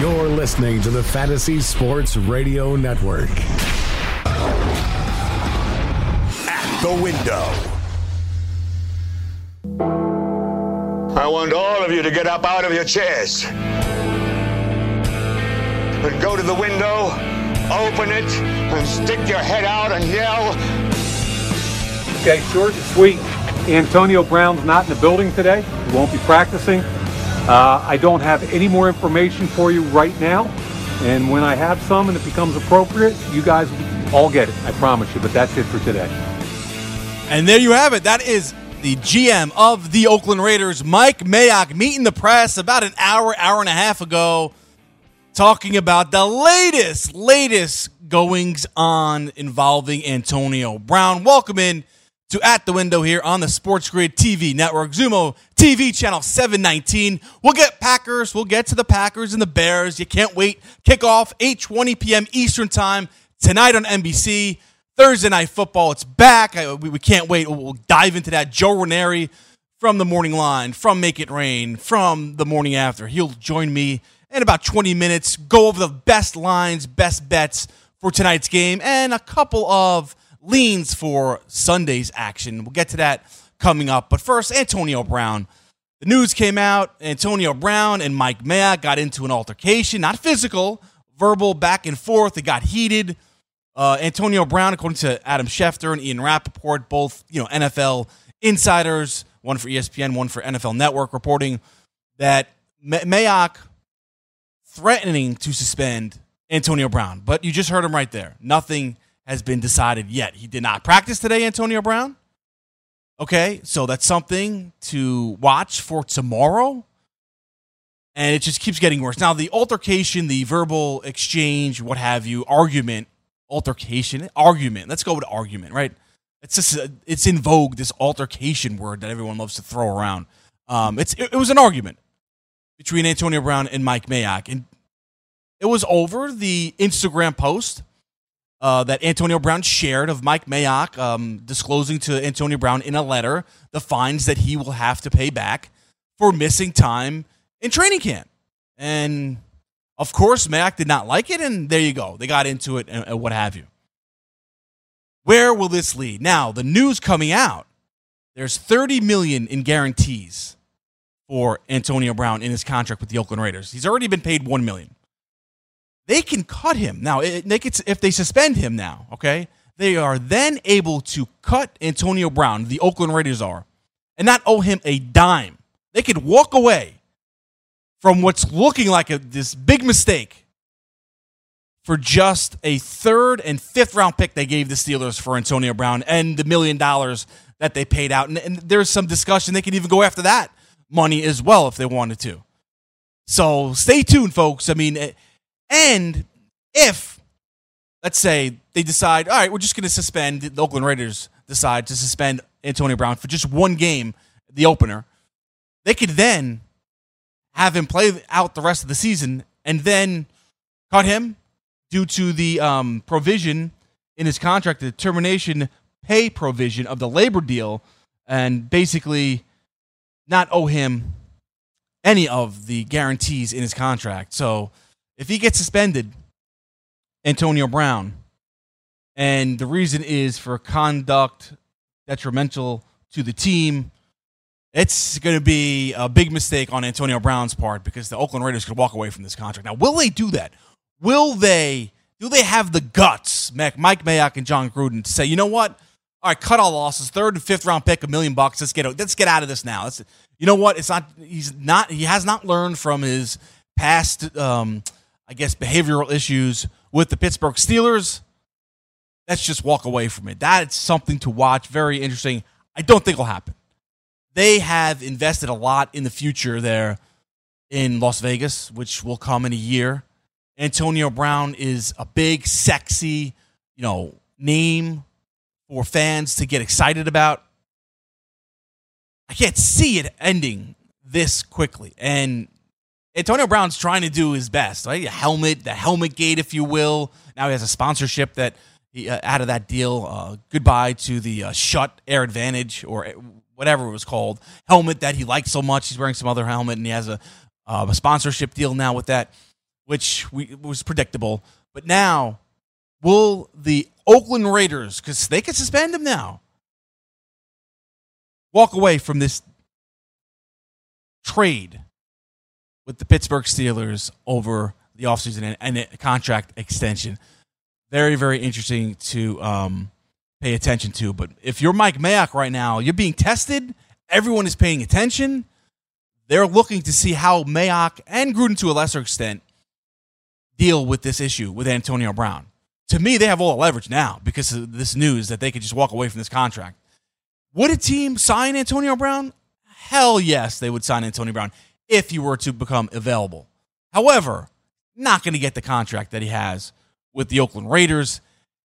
You're listening to the Fantasy Sports Radio Network. At the window. I want all of you to get up out of your chairs and go to the window, open it, and stick your head out and yell. Okay, short and sweet. Antonio Brown's not in the building today. He won't be practicing. Uh, I don't have any more information for you right now. And when I have some and it becomes appropriate, you guys will all get it. I promise you. But that's it for today. And there you have it. That is the GM of the Oakland Raiders, Mike Mayock, meeting the press about an hour, hour and a half ago, talking about the latest, latest goings on involving Antonio Brown. Welcome in to At the Window here on the Sports Grid TV network, Zumo TV channel 719. We'll get Packers, we'll get to the Packers and the Bears. You can't wait. Kickoff 8:20 p.m. Eastern Time tonight on NBC. Thursday night football, it's back. I, we, we, can't wait. We'll, we'll dive into that. Joe Ranieri from the morning line, from Make It Rain, from the morning after. He'll join me in about 20 minutes, go over the best lines, best bets for tonight's game, and a couple of leans for Sunday's action. We'll get to that coming up. But first, Antonio Brown. The news came out. Antonio Brown and Mike Mayock got into an altercation, not physical, verbal back and forth. It got heated. Uh, Antonio Brown, according to Adam Schefter and Ian Rapoport, both you know NFL insiders, one for ESPN, one for NFL Network, reporting that Mayock threatening to suspend Antonio Brown. But you just heard him right there. Nothing has been decided yet. He did not practice today, Antonio Brown. Okay, so that's something to watch for tomorrow. And it just keeps getting worse. Now, the altercation, the verbal exchange, what have you, argument, altercation, argument. Let's go with argument, right? It's just it's in vogue this altercation word that everyone loves to throw around. Um, it's it, it was an argument between Antonio Brown and Mike Mayock, and it was over the Instagram post uh, that Antonio Brown shared of Mike Mayock um, disclosing to Antonio Brown in a letter the fines that he will have to pay back for missing time in training camp. And of course, Mayock did not like it, and there you go. They got into it and, and what have you. Where will this lead? Now, the news coming out, there's 30 million in guarantees for Antonio Brown in his contract with the Oakland Raiders. He's already been paid 1 million they can cut him now. They could, if they suspend him now, okay, they are then able to cut Antonio Brown. The Oakland Raiders are, and not owe him a dime. They could walk away from what's looking like a, this big mistake for just a third and fifth round pick they gave the Steelers for Antonio Brown and the million dollars that they paid out. And, and there's some discussion they could even go after that money as well if they wanted to. So stay tuned, folks. I mean. It, and if, let's say, they decide, all right, we're just going to suspend, the Oakland Raiders decide to suspend Antonio Brown for just one game, the opener, they could then have him play out the rest of the season and then cut him due to the um, provision in his contract, the termination pay provision of the labor deal, and basically not owe him any of the guarantees in his contract. So if he gets suspended, Antonio Brown, and the reason is for conduct detrimental to the team, it's going to be a big mistake on Antonio Brown's part because the Oakland Raiders could walk away from this contract. Now, will they do that? Will they? Do they have the guts, Mike Mayock and Jon Gruden, to say, you know what? All right, cut all losses. Third and fifth round pick, a million bucks. Let's get let's get out of this now. Let's, you know what? It's not. He's not. He has not learned from his past um, I guess, behavioral issues with the Pittsburgh Steelers. Let's just walk away from it. That's something to watch. Very interesting. I don't think it'll happen. They have invested a lot in the future there in Las Vegas, which will come in a year. Antonio Brown is a big, sexy, you know, name for fans to get excited about. I can't see it ending this quickly. And Antonio Brown's trying to do his best, right? A helmet, the helmet gate, if you will. Now he has a sponsorship that he, uh, out of that deal. Uh, goodbye to the uh, Schutt Air Advantage or whatever it was called helmet that he likes so much. He's wearing some other helmet and he has a, uh, a sponsorship deal now with that, which we, was predictable. But now, will the Oakland Raiders, because they can suspend him now, walk away from this trade with the Pittsburgh Steelers over the offseason and, and a contract extension. Very, very interesting to um, pay attention to. But if you're Mike Mayock right now, you're being tested. Everyone is paying attention. They're looking to see how Mayock and Gruden, to a lesser extent, deal with this issue with Antonio Brown. To me, they have all the leverage now because of this news that they could just walk away from this contract. Would a team sign Antonio Brown? Hell yes, they would sign Antonio Brown if he were to become available. However, not going to get the contract that he has with the Oakland Raiders.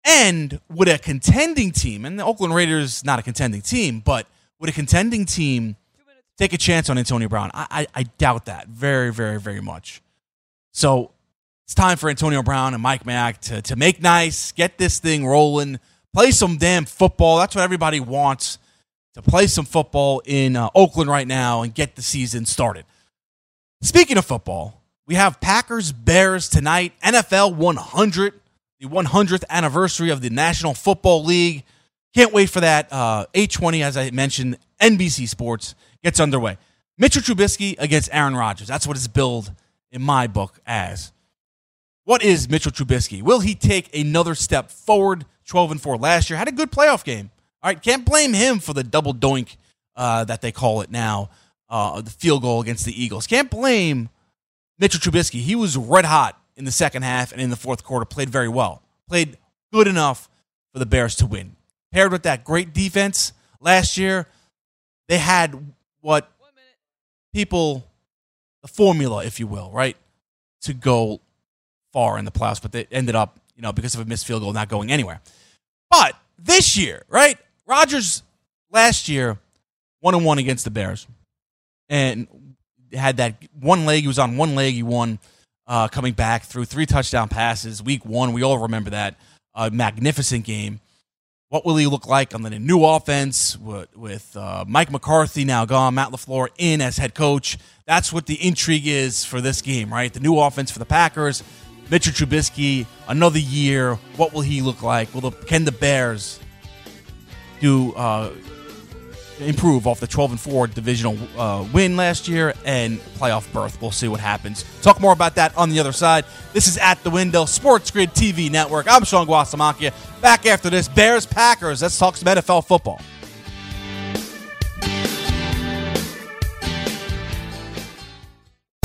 And would a contending team, and the Oakland Raiders not a contending team, but would a contending team take a chance on Antonio Brown? I, I, I doubt that very, very, very much. So it's time for Antonio Brown and Mike Mayock to, to make nice, get this thing rolling, play some damn football. That's what everybody wants to play some football in uh, Oakland right now and get the season started. Speaking of football, we have Packers Bears tonight, NFL 100, the 100th anniversary of the National Football League. Can't wait for that. Uh, 820, as I mentioned, NBC Sports gets underway. Mitchell Trubisky against Aaron Rodgers. That's what it's billed in my book as. What is Mitchell Trubisky? Will he take another step forward? 12 and 4 last year. Had a good playoff game. All right, can't blame him for the double doink uh, that they call it now, uh, the field goal against the Eagles. Can't blame Mitchell Trubisky. He was red hot in the second half and in the fourth quarter, played very well, played good enough for the Bears to win. Paired with that great defense last year, they had what people, the formula, if you will, right, to go far in the playoffs, but they ended up, you know, because of a missed field goal, not going anywhere. But this year, right, Rodgers last year one and one against the Bears, and had that one leg. He was on one leg. He won, uh, coming back through three touchdown passes. Week one, we all remember that uh, magnificent game. What will he look like on the new offense with, with uh, Mike McCarthy now gone, Matt LaFleur in as head coach? That's what the intrigue is for this game, right? The new offense for the Packers. Mitchell Trubisky, another year. What will he look like? Will the, can the Bears do uh, improve off the 12 and 4 divisional uh, win last year and playoff berth. We'll see what happens. Talk more about that on the other side. This is at the window, Sports Grid TV Network. I'm Sean Guasamakia. Back after this, Bears Packers. Let's talk some NFL football.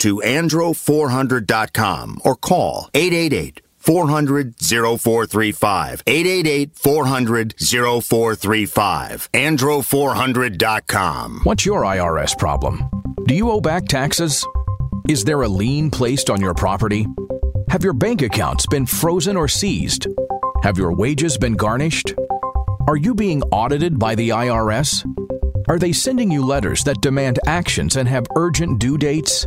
to andro400.com or call 888 400 0435. 888 400 0435. Andro400.com. What's your IRS problem? Do you owe back taxes? Is there a lien placed on your property? Have your bank accounts been frozen or seized? Have your wages been garnished? Are you being audited by the IRS? Are they sending you letters that demand actions and have urgent due dates?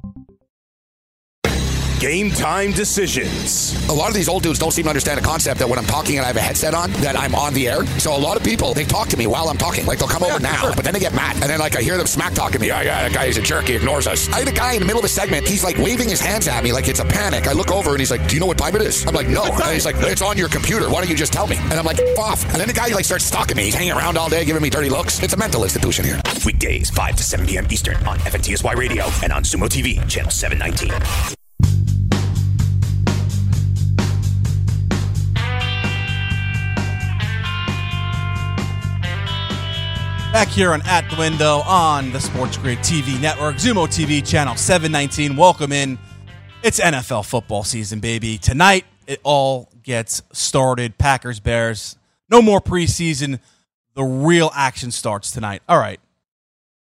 Game time decisions. A lot of these old dudes don't seem to understand the concept that when I'm talking and I have a headset on, that I'm on the air. So a lot of people, they talk to me while I'm talking. Like they'll come over now, but then they get mad. And then like I hear them smack talking me. Yeah, yeah, that guy is a jerk. He ignores us. I had a guy in the middle of a segment. He's like waving his hands at me like it's a panic. I look over and he's like, do you know what time it is? I'm like, no. And he's like, it's on your computer. Why don't you just tell me? And I'm like, off. And then the guy like starts stalking me. He's hanging around all day giving me dirty looks. It's a mental institution here. Weekdays, 5 to 7 p.m. Eastern on FNTSY Radio and on Sumo TV, channel 719. Back here on At the Window on the Sports Grid TV network, Zumo TV channel 719. Welcome in. It's NFL football season, baby. Tonight, it all gets started. Packers, Bears. No more preseason. The real action starts tonight. All right.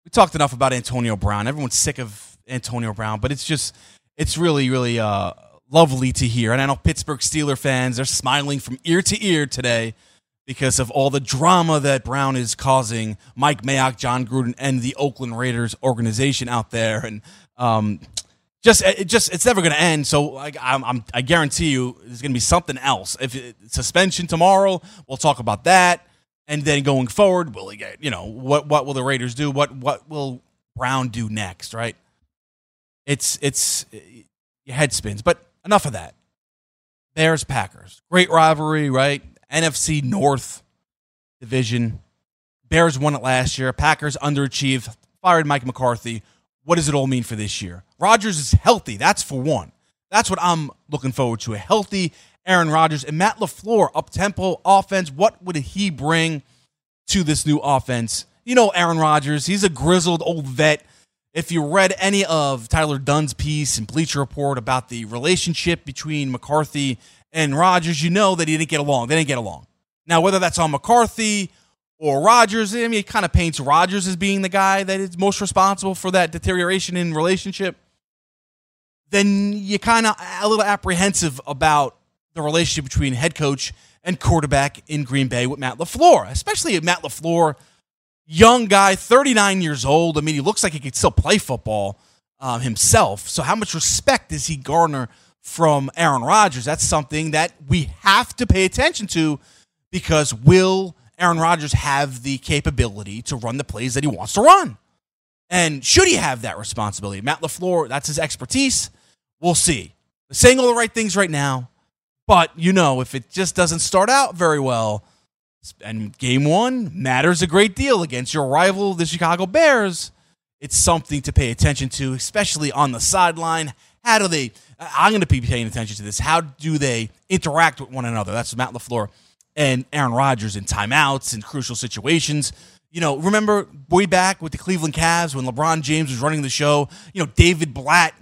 We talked enough about Antonio Brown. Everyone's sick of Antonio Brown, but it's just, it's really, really uh, lovely to hear. And I know Pittsburgh Steeler fans, they're smiling from ear to ear today because of all the drama that Brown is causing Mike Mayock, Jon Gruden, and the Oakland Raiders organization out there, and um, just it just it's never going to end. So like, I'm, I'm, i guarantee you, there's going to be something else. If it, suspension tomorrow, we'll talk about that, and then going forward, will he get you know what what will the Raiders do? What what will Brown do next? Right? It's it's your head spins, but enough of that. Bears Packers, great rivalry, right? NFC North division. Bears won it last year. Packers underachieved, fired Mike McCarthy. What does it all mean for this year? Rodgers is healthy. That's for one. That's what I'm looking forward to. A healthy Aaron Rodgers and Matt LaFleur, up tempo offense. What would he bring to this new offense? You know, Aaron Rodgers, he's a grizzled old vet. If you read any of Tyler Dunne's piece in Bleacher Report about the relationship between McCarthy and Rodgers, you know that he didn't get along. They didn't get along. Now, whether that's on McCarthy or Rodgers, I mean, it kind of paints Rodgers as being the guy that is most responsible for that deterioration in relationship. Then you're kind of a little apprehensive about the relationship between head coach and quarterback in Green Bay with Matt LaFleur, especially Matt LaFleur, young guy, 39 years old. I mean, he looks like he could still play football um, himself. So, how much respect does he garner from Aaron Rodgers. That's something that we have to pay attention to because will Aaron Rodgers have the capability to run the plays that he wants to run? And should he have that responsibility? Matt LaFleur, that's his expertise. We'll see. They're saying all the right things right now, but you know, if it just doesn't start out very well, and game one matters a great deal against your rival, the Chicago Bears, it's something to pay attention to, especially on the sideline. How do they I'm going to be paying attention to this. How do they interact with one another? That's Matt LaFleur and Aaron Rodgers in timeouts and crucial situations. You know, remember way back with the Cleveland Cavs when LeBron James was running the show? You know, David Blatt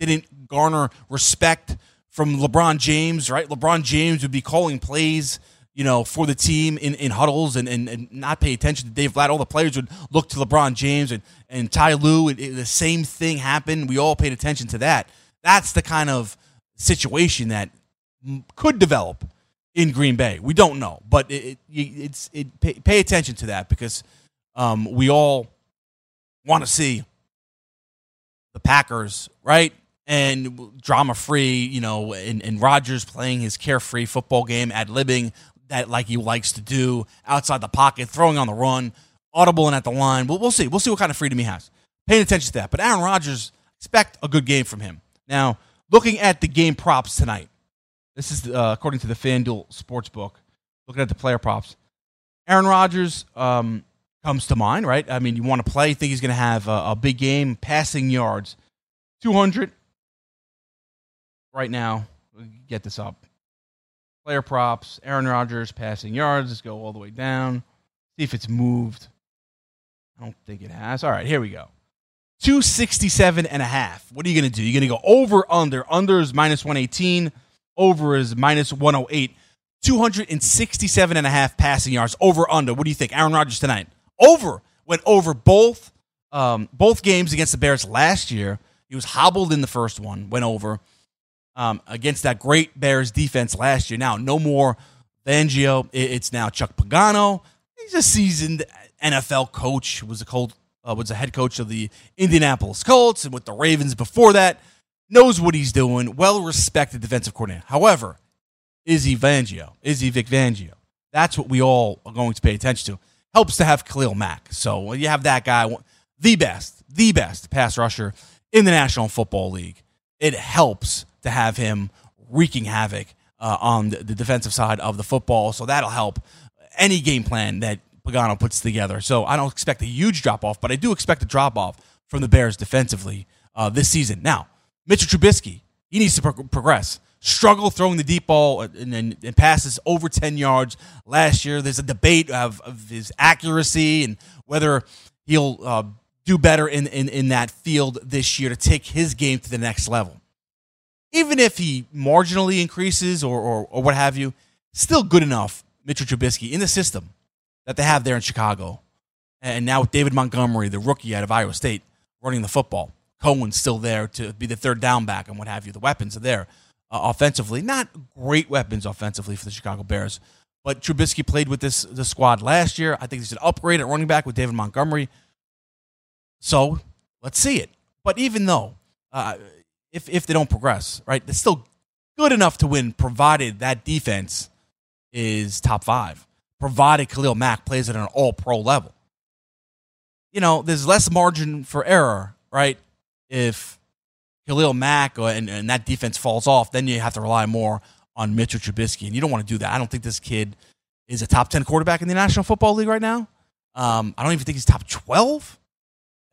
didn't garner respect from LeBron James, right? LeBron James would be calling plays, you know, for the team in, in huddles and, and, and not pay attention to Dave Blatt. All the players would look to LeBron James and, and Ty Lue. The same thing happened. We all paid attention to that. That's the kind of situation that could develop in Green Bay. We don't know, but it, it it's it pay, pay, attention to that because um, we all want to see the Packers right and drama free, you know, and, and Rodgers playing his carefree football game, ad libbing that like he likes to do outside the pocket, throwing on the run, audible and at the line. But we'll see. We'll see what kind of freedom he has. Paying attention to that. But Aaron Rodgers, expect a good game from him. Now, looking at the game props tonight. This is uh, according to the FanDuel Sportsbook. Looking at the player props, Aaron Rodgers um, comes to mind, right? I mean, you want to play, think he's going to have a, a big game, passing yards, 200 right now. Get this up. Player props, Aaron Rodgers passing yards. Let's go all the way down. See if it's moved. I don't think it has. All right, here we go. 267 and a half. What are you going to do? You're going to go over, under. Under is minus 118. Over is minus 108. 267 and a half passing yards. Over, under. What do you think? Aaron Rodgers tonight. Over. Went over both um, both games against the Bears last year. He was hobbled in the first one. Went over um, against that great Bears defense last year. Now, no more Fangio. It's now Chuck Pagano. He's a seasoned NFL coach. Was a cold, uh, was a head coach of the Indianapolis Colts and with the Ravens before that. Knows what he's doing. Well respected defensive coordinator. However, Fangio? Is he Vic Fangio? That's what we all are going to pay attention to. Helps to have Khalil Mack. So you have that guy, the best, the best pass rusher in the National Football League. It helps to have him wreaking havoc uh, on the defensive side of the football. So that'll help any game plan that Pagano puts together. So I don't expect a huge drop off, but I do expect a drop off from the Bears defensively uh, this season. Now, Mitchell Trubisky, he needs to pro- progress. Struggle throwing the deep ball and, and, and, passes over 10 yards last year. There's a debate of, of his accuracy and whether he'll uh, do better in, in, in that field this year to take his game to the next level. Even if he marginally increases or, or, or what have you, still good enough, Mitchell Trubisky, in the system that they have there in Chicago. And now with David Montgomery, the rookie out of Iowa State, running the football. Cohen's still there to be the third down back and what have you. The weapons are there uh, offensively. Not great weapons offensively for the Chicago Bears, but Trubisky played with this the squad last year. I think he's an upgrade at running back with David Montgomery. So let's see it. But even though, uh, if if they don't progress, right, they're still good enough to win, provided that defense is top five. Provided Khalil Mack plays at an All Pro level. You know, there's less margin for error, right? If Khalil Mack or, and, and that defense falls off, then you have to rely more on Mitchell Trubisky, and you don't want to do that. I don't think this kid is a top ten quarterback in the National Football League right now. Um, I don't even think he's top twelve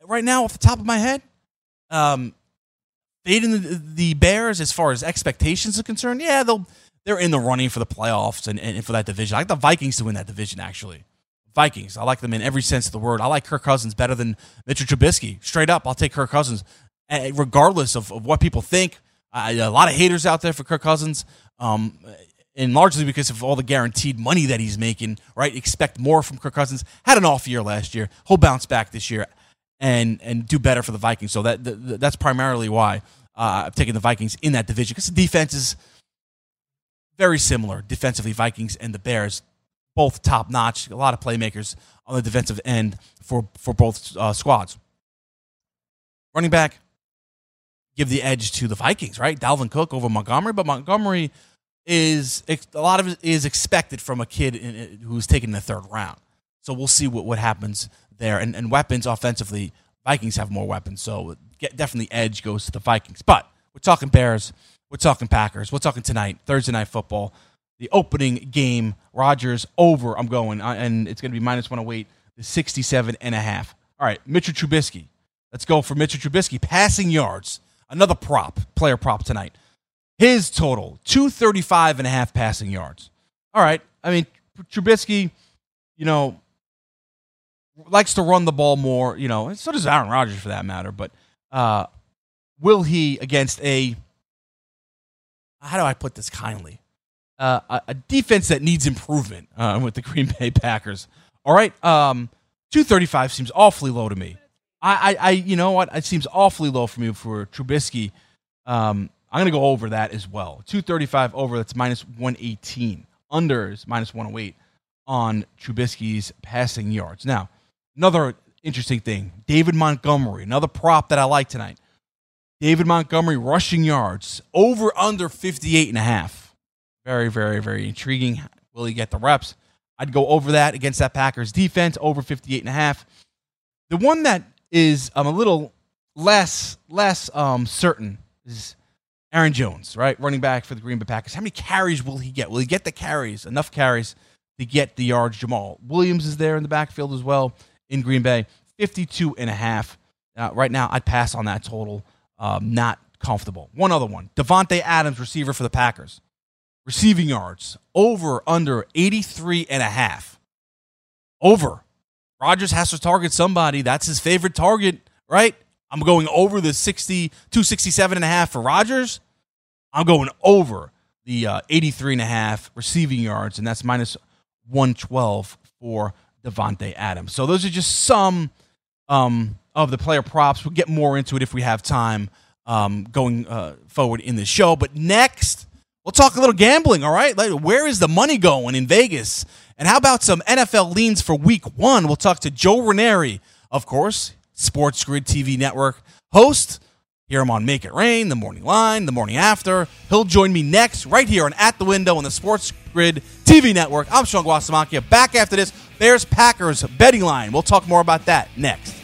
right now off the top of my head. Um, fading the, the Bears as far as expectations are concerned, yeah, they'll they're in the running for the playoffs and, and for that division. I like the Vikings to win that division actually. Vikings, I like them in every sense of the word. I like Kirk Cousins better than Mitchell Trubisky. Straight up, I'll take Kirk Cousins, eh, regardless of, of what people think. Uh, a lot of haters out there for Kirk Cousins, um, and largely because of all the guaranteed money that he's making. Right, expect more from Kirk Cousins. Had an off year last year. He'll bounce back this year and and do better for the Vikings. So that, that that's primarily why uh, I've taken the Vikings in that division because the defense is very similar defensively. Vikings and the Bears, both top notch. A lot of playmakers on the defensive end for for both uh, squads. Running back, give the edge to the Vikings, right? Dalvin Cook over Montgomery, but Montgomery is a lot of is expected from a kid in, who's taken the third round. So we'll see what, what happens there. And, and weapons offensively, Vikings have more weapons. So get, definitely edge goes to the Vikings. But we're talking Bears. We're talking Packers. We're talking tonight, Thursday night football. The opening game, Rodgers over. I'm going, uh, and it's going to be minus 108, the 67 and a half. All right, Mitchell Trubisky. Let's go for Mitchell Trubisky. Passing yards, another prop, player prop tonight. His total, 235 and a half passing yards. All right, I mean, Trubisky, you know, likes to run the ball more, you know, so does Aaron Rodgers for that matter. But uh, will he against a how do I put this kindly? Uh, a, a, defense that needs improvement uh, with the Green Bay Packers. All right, um, two thirty five seems awfully low to me. I, I, I, you know what? It seems awfully low for me for Trubisky. Um, I'm gonna go over that as well. Two thirty five over. That's minus one eighteen. Under is minus one hundred oh eight on Trubisky's passing yards. Now, Another interesting thing David Montgomery, another prop that I like tonight. David Montgomery rushing yards over under 58 and a half. Very, very, very intriguing. Will he get the reps? I'd go over that against that Packers defense, over 58 and a half. The one that is um, a little less less um, certain is Aaron Jones, right, running back for the Green Bay Packers. How many carries will he get? Will he get the carries? Enough carries to get the yards. Jamaal Williams is there in the backfield as well in Green Bay. 52 and a half. Uh, right now, I'd pass on that total. Um, not comfortable. One other one. Davante Adams, receiver for the Packers. Receiving yards over under 83 and a half. Over. Rodgers has to target somebody. That's his favorite target, right? I'm going over the 60, 267 and a half for Rodgers. I'm going over the uh, 83 and a half receiving yards, and that's minus 112 for Davante Adams. So those are just some um, of the player props. We'll get more into it if we have time um, going uh, forward in the show. But next, we'll talk a little gambling. All right, like, where is the money going in Vegas? And how about some NFL leans for Week One? We'll talk to Joe Ranieri, of course, Sports Grid TV network host. Hear him on Make It Rain, The Morning Line, The Morning After. He'll join me next, right here on At the Window on the Sports Grid TV network. I'm Sean Guasamakia. Back after this, Bears Packers betting line. We'll talk more about that next.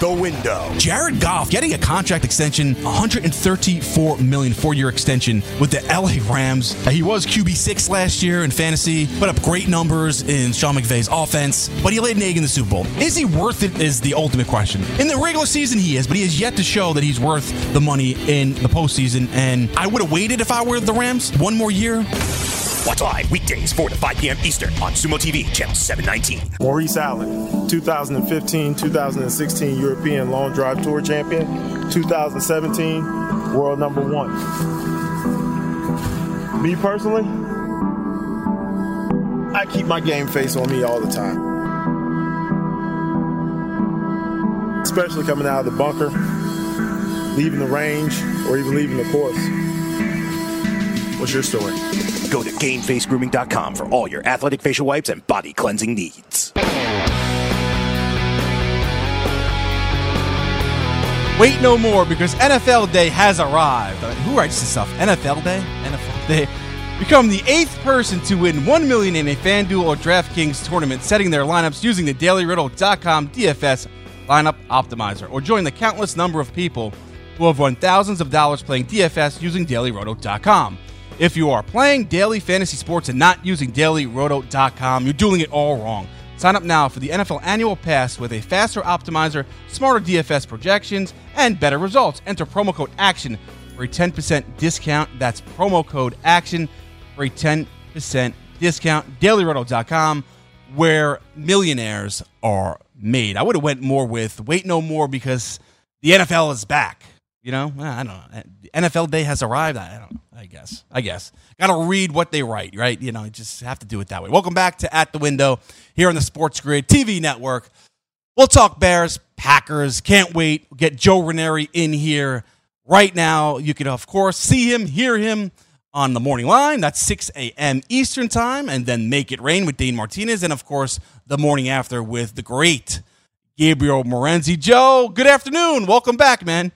The window. Jared Goff getting a contract extension, 134 million four-year extension with the LA Rams. He was QB six last year in fantasy, put up great numbers in Sean McVay's offense, but he laid an egg in the Super Bowl. Is he worth it? Is the ultimate question. In the regular season, he is, but he has yet to show that he's worth the money in the postseason. And I would have waited if I were the Rams one more year. Watch live weekdays 4 to 5 p.m. Eastern on Sumo TV, channel 719. Maurice Allen, 2015 2016 European Long Drive Tour Champion, 2017 World Number One. Me personally, I keep my game face on me all the time. Especially coming out of the bunker, leaving the range, or even leaving the course. What's your story? Go to GameFaceGrooming.com for all your athletic facial wipes and body cleansing needs. Wait no more because NFL Day has arrived. Uh, Who writes this stuff? NFL Day? NFL Day. Become the eighth person to win 1 million in a FanDuel or DraftKings tournament, setting their lineups using the DailyRoto.com DFS lineup optimizer, or join the countless number of people who have won thousands of dollars playing DFS using DailyRoto.com. If you are playing daily fantasy sports and not using dailyroto.com, you're doing it all wrong. Sign up now for the NFL annual pass with a faster optimizer, smarter DFS projections, and better results. Enter promo code ACTION for a 10% discount. That's promo code ACTION for a 10% discount. DailyRoto.com, where millionaires are made. I would have went more with wait no more because the NFL is back. You know, I don't know. NFL day has arrived. I don't know. I guess. I guess. Got to read what they write, right? You know, just have to do it that way. Welcome back to At the Window here on the Sports Grid TV network. We'll talk Bears, Packers. Can't wait. Get Joe Ranieri in here right now. You can, of course, see him, hear him on the morning line. That's 6 a.m. Eastern Time. And then Make It Rain with Dane Martinez. And, of course, the morning after with the great Gabriel Morency. Joe, good afternoon. Welcome back, man.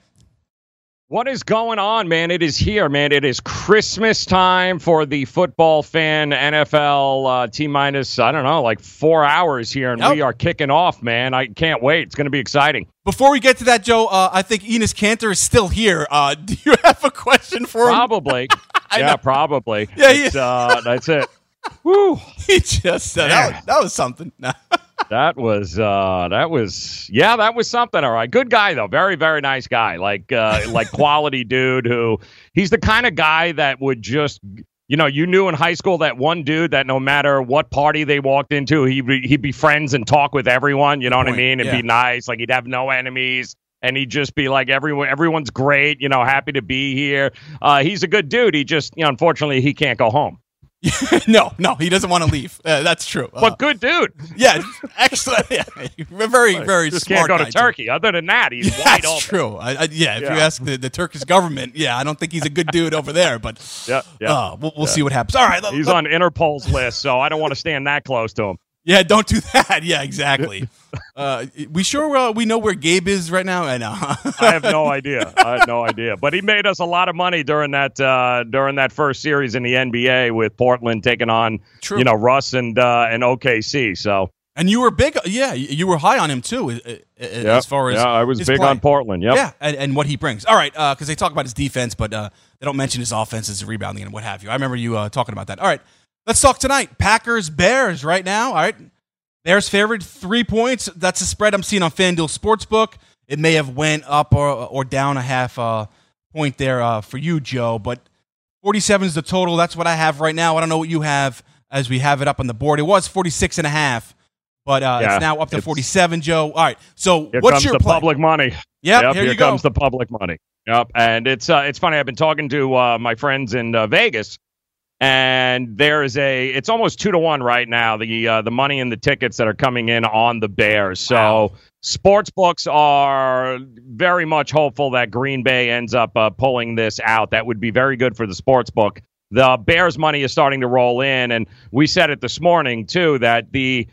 What is going on, man? It is here, man. It is Christmas time for the football fan NFL uh, T minus, I don't know, like four hours here, and yep. we are kicking off, man. I can't wait. It's going to be exciting. Before we get to that, Joe, uh, I think Enes Kanter is still here. Uh, do you have a question for him? Probably. yeah, know. probably. Yeah, yeah. Uh, that's it. Woo. He just said that, was, that was something. That was uh that was yeah that was something. All right. Good guy though. Very very nice guy. Like uh like quality dude who he's the kind of guy that would just you know you knew in high school that one dude that no matter what party they walked into he he'd be friends and talk with everyone. You know what i mean? And yeah. be nice. Like he'd have no enemies. And he'd just be like everyone everyone's great. You know happy to be here. Uh he's a good dude. He just you know unfortunately he can't go home no, no, he doesn't want to leave. Uh, that's true. But uh, good dude. Yeah, excellent. Yeah, very, very just smart. Can't go to Turkey. Too. Other than that, he's yeah, wide that's open. true. I, I, yeah, if yeah. you ask the, the Turkish government, yeah, I don't think he's a good dude over there. But yeah, yeah, uh, we'll, we'll yeah. see what happens. All right, he's on Interpol's list, so I don't want to stand that close to him. Yeah, don't do that. Yeah, exactly. Uh, we sure we know where Gabe is right now. I know. I have no idea. I have no idea. But he made us a lot of money during that uh, during that first series in the NBA with Portland taking on True. you know Russ and uh, and OKC. So and you were big, yeah. You were high on him too, yep. as far as yeah, I was big play. on Portland. Yep. Yeah, and, and what he brings. All right, because uh, they talk about his defense, but uh, they don't mention his offense, his rebounding, and what have you. I remember you uh, talking about that. All right, let's talk tonight. Packers Bears right now. All right, Bears favored three points. That's the spread I'm seeing on FanDuel Sportsbook. It may have went up or, or down a half uh, point there uh, for you, Joe, but 47 is the total. That's what I have right now. I don't know what you have as we have it up on the board. It was 46 and a half, but uh, yeah, it's now up to 47, Joe. All right. So here what's comes your the plan? public money? Yep, yep here, here you go. comes the public money. Yep, and it's uh, it's funny. I've been talking to uh, my friends in uh, Vegas, and there is a it's almost two to one right now the uh, the money and the tickets that are coming in on the Bears. So wow. sports books are very much hopeful that Green Bay ends up uh, pulling this out. That would be very good for the sports book. The Bears money is starting to roll in, and we said it this morning too that the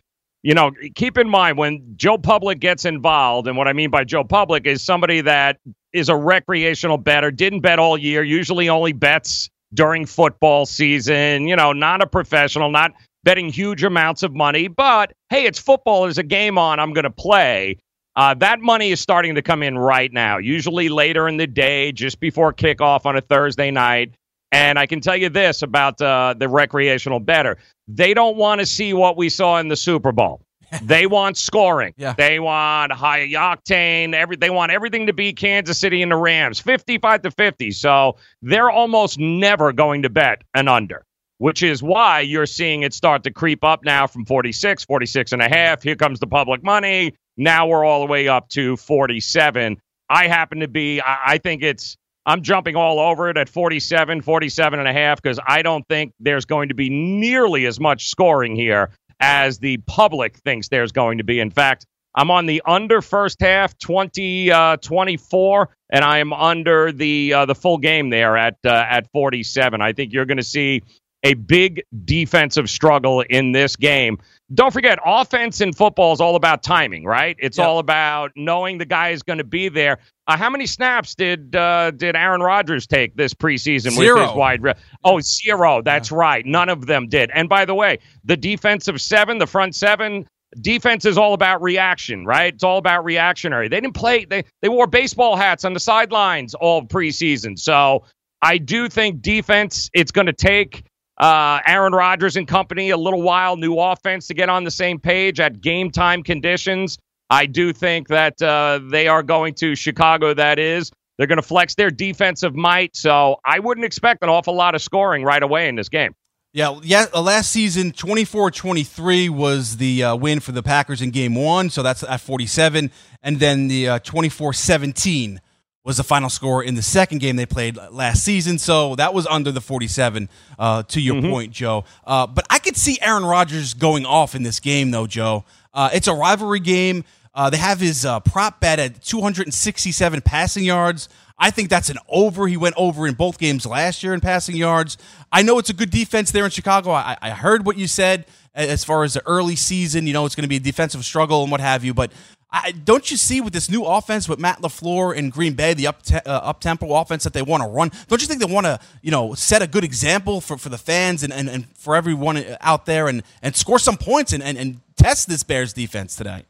you know, keep in mind when Joe Public gets involved, and what I mean by Joe Public is somebody that is a recreational bettor, didn't bet all year, usually only bets during football season, you know, not a professional, not betting huge amounts of money, but hey, it's football, there's a game on, I'm going to play. Uh, that money is starting to come in right now, usually later in the day, just before kickoff on a Thursday night. And I can tell you this about uh, the recreational bettor. They don't want to see what we saw in the Super Bowl. they want scoring. Yeah. They want high octane. Every they want everything to beat Kansas City and the Rams, 55 to 50. So they're almost never going to bet an under, which is why you're seeing it start to creep up now from 46, 46 and a half. Here comes the public money. Now we're all the way up to 47. I happen to be I, I think it's I'm jumping all over it at 47, 47 and a half because I don't think there's going to be nearly as much scoring here as the public thinks there's going to be. In fact, I'm on the under first half, 20, uh, 24, and I am under the uh, the full game there at uh, at 47. I think you're going to see a big defensive struggle in this game. Don't forget, offense in football is all about timing, right? It's yep. all about knowing the guy is going to be there. Uh, how many snaps did uh, did Aaron Rodgers take this preseason zero. with his wide? Re- oh, zero. That's yeah. right. None of them did. And by the way, the defensive seven, the front seven, defense is all about reaction, right? It's all about reactionary. They didn't play. They they wore baseball hats on the sidelines all preseason. So I do think defense, it's going to take uh, Aaron Rodgers and company a little while, new offense to get on the same page at game time conditions. I do think that uh, they are going to Chicago, that is. They're going to flex their defensive might. So I wouldn't expect an awful lot of scoring right away in this game. Yeah, yeah. uh, Last season, 24-23 was the uh, win for the Packers in Game One, so that's at 47, and then the uh, 24-17 was the final score in the second game they played last season. So that was under the 47. Uh, to your point, Joe. Uh, but I could see Aaron Rodgers going off in this game, though, Joe. Uh, it's a rivalry game. Uh, they have his uh, prop bet at 267 passing yards. I think that's an over. He went over in both games last year in passing yards. I know it's a good defense there in Chicago. I, I heard what you said as far as the early season. You know, it's going to be a defensive struggle and what have you. But I, don't you see with this new offense with Matt LaFleur in Green Bay, the up te- uh, up tempo offense that they want to run? Don't you think they want to you know set a good example for, for the fans and, and, and for everyone out there and, and score some points and, and, and test this Bears defense tonight?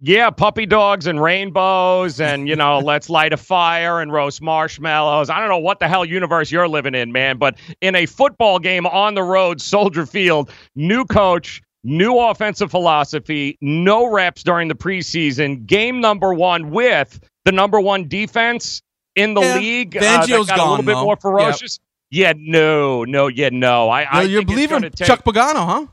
Yeah, puppy dogs and rainbows, and you know, let's light a fire and roast marshmallows. I don't know what the hell universe you're living in, man, but in a football game on the road, Soldier Field, new coach, new offensive philosophy, no reps during the preseason, game number one with the number one defense in the Yeah, league. uh, Fangio's that got a little bit though. more ferocious. Yeah, no, no, yeah, no. I, I You're- you're think it's believing take- Chuck Pagano, huh?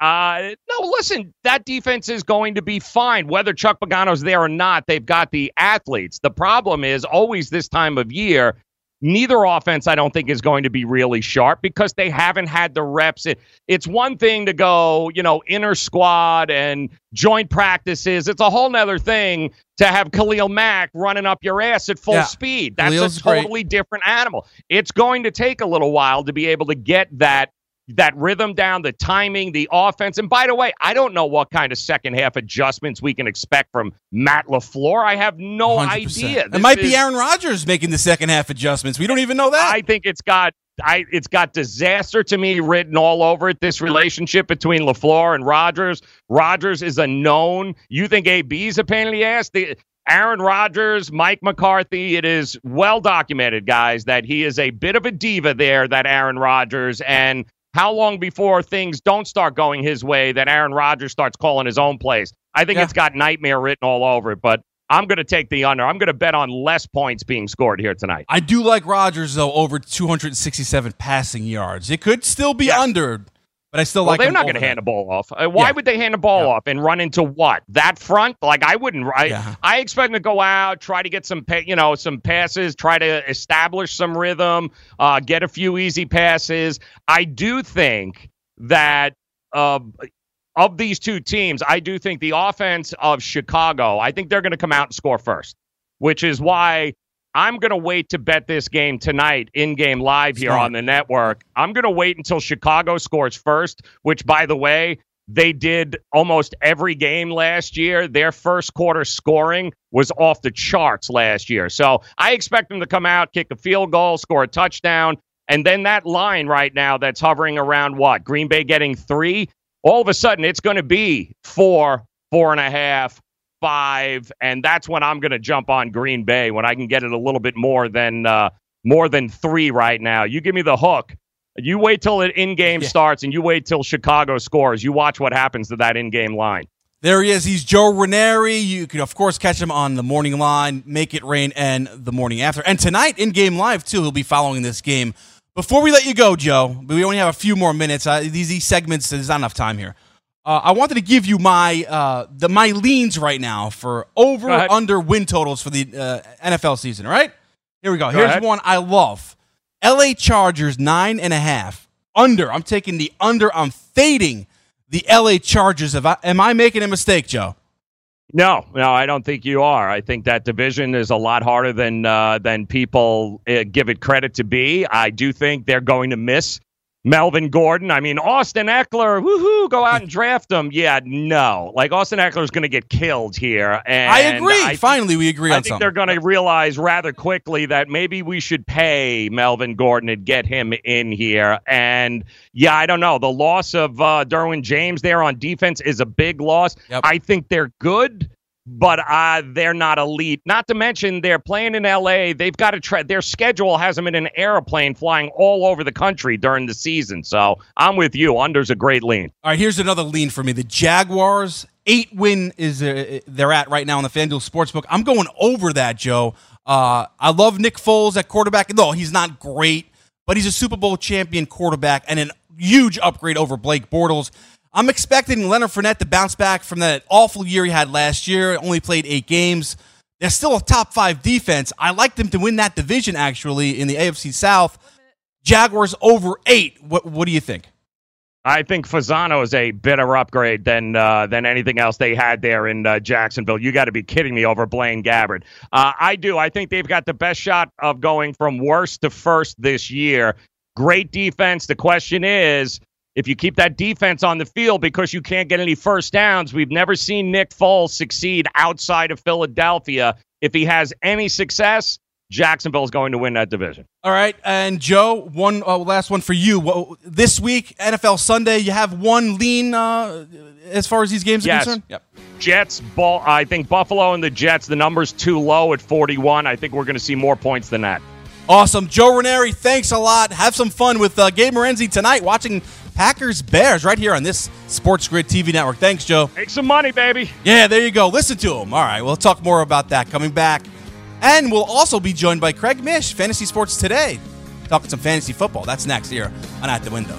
uh, no, listen, that defense is going to be fine. Whether Chuck Pagano's there or not, they've got the athletes. The problem is always this time of year, neither offense, I don't think, is going to be really sharp because they haven't had the reps. It, it's one thing to go, you know, inner squad and joint practices. It's a whole nother thing to have Khalil Mack running up your ass at full Yeah. speed. That's Khalil's a great. totally different animal. It's going to take a little while to be able to get that that rhythm down, the timing, the offense. And by the way, I don't know what kind of second half adjustments we can expect from Matt LaFleur. I have no 100%. idea. It might is- be Aaron Rodgers making the second half adjustments. We don't even know that. I think it's got I it's got disaster to me written all over it. This relationship between LaFleur and Rodgers. Rodgers is a known. You think AB's a pain in the ass? The Aaron Rodgers, Mike McCarthy, it is well documented, guys, that he is a bit of a diva there, that Aaron Rodgers. And how long before things don't start going his way that Aaron Rodgers starts calling his own plays? I think Yeah. it's got nightmare written all over it, but I'm going to take the under. I'm going to bet on less points being scored here tonight. I do like Rodgers though over 267 passing yards. It could still be under, but I still well, like. they're not going to hand the ball off. Uh, why Yeah. would they hand the ball off and run into what? That front? Like I wouldn't. I, I expect them to go out, try to get some, pa- you know, some passes, try to establish some rhythm, uh, get a few easy passes. I do think that. Uh, of these two teams, I do think the offense of Chicago, I think they're going to come out and score first, which is why I'm going to wait to bet this game tonight in game live here on the network. I'm going to wait until Chicago scores first, which, by the way, they did almost every game last year. Their first quarter scoring was off the charts last year. So I expect them to come out, kick a field goal, score a touchdown. And then that line right now that's hovering around what? Green Bay getting three? All of a sudden, it's going to be four, four and a half, five, and that's when I'm going to jump on Green Bay when I can get it a little bit more than uh, more than three right now. You give me the hook. You wait till it in game starts, and you wait till Chicago scores. You watch what happens to that in game line. There he is. He's Joe Ranieri. You can, of course, catch him on the morning line, Make It Rain, and the morning after. And tonight, in game live, too, he'll be following this game. Before we let you go, Joe, we only have a few more minutes. Uh, these, these segments, there's not enough time here. Uh, I wanted to give you my uh, the my leans right now for over Go under win totals for the uh, NFL season. All right, here we go. Go Here's ahead. one I love: L.A. Chargers nine and a half under. I'm taking the under. I'm fading the L.A. Chargers. I, am I making a mistake, Joe? No, no, I don't think you are. I think that division is a lot harder than uh, than people uh, give it credit to be. I do think they're going to miss Melvin Gordon. I mean, Austin Ekeler, woohoo, go out and draft him. Yeah, no, like Austin Ekeler is going to get killed here. And I agree. think- Finally, we agree on that. I on think something. they're going to realize rather quickly that maybe we should pay Melvin Gordon and get him in here. And yeah, I don't know. The loss of uh, Derwin James there on defense is a big loss. I think they're good. But uh, they're not elite. Not to mention they're playing in LA. They've got to try. Their schedule has them in an airplane flying all over the country during the season. So I'm with you. Under's a great lean. All right, here's another lean for me. The Jaguars eight win is uh, they're at right now in the FanDuel Sportsbook. I'm going over that, Joe. Uh, I love Nick Foles at quarterback. No, he's not great, but he's a Super Bowl champion quarterback and an huge upgrade over Blake Bortles. I'm expecting Leonard Fournette to bounce back from that awful year he had last year. Only played eight games. They're still a top five defense. I like them to win that division actually in the AFC South. Jaguars over eight. What What do you think? I think Fasano is a better upgrade than uh, than anything else they had there in uh, Jacksonville. You got to be kidding me over Blaine Gabbert. Uh, I do. I think they've got the best shot of going from worst to first this year. Great defense. The question is, if you keep that defense on the field because you can't get any first downs, we've never seen Nick Foles succeed outside of Philadelphia. If he has any success, Jacksonville is going to win that division. All right, and Joe, one uh, last one for you. This week, NFL Sunday, you have one lean uh, as far as these games yes. are concerned. Yep. Jets, ball. I think Buffalo and the Jets. The number's too low at 41. I think we're going to see more points than that. Awesome, Joe Ranieri. Thanks a lot. Have some fun with uh, Gabe Morency tonight, watching Packers Bears right here on this Sports Grid TV network. Thanks, Joe. Make some money, baby. Yeah, there you go. Listen to him. All right, we'll talk more about that coming back. And we'll also be joined by Craig Mish, Fantasy Sports Today, talking some fantasy football. That's next here on At the Window.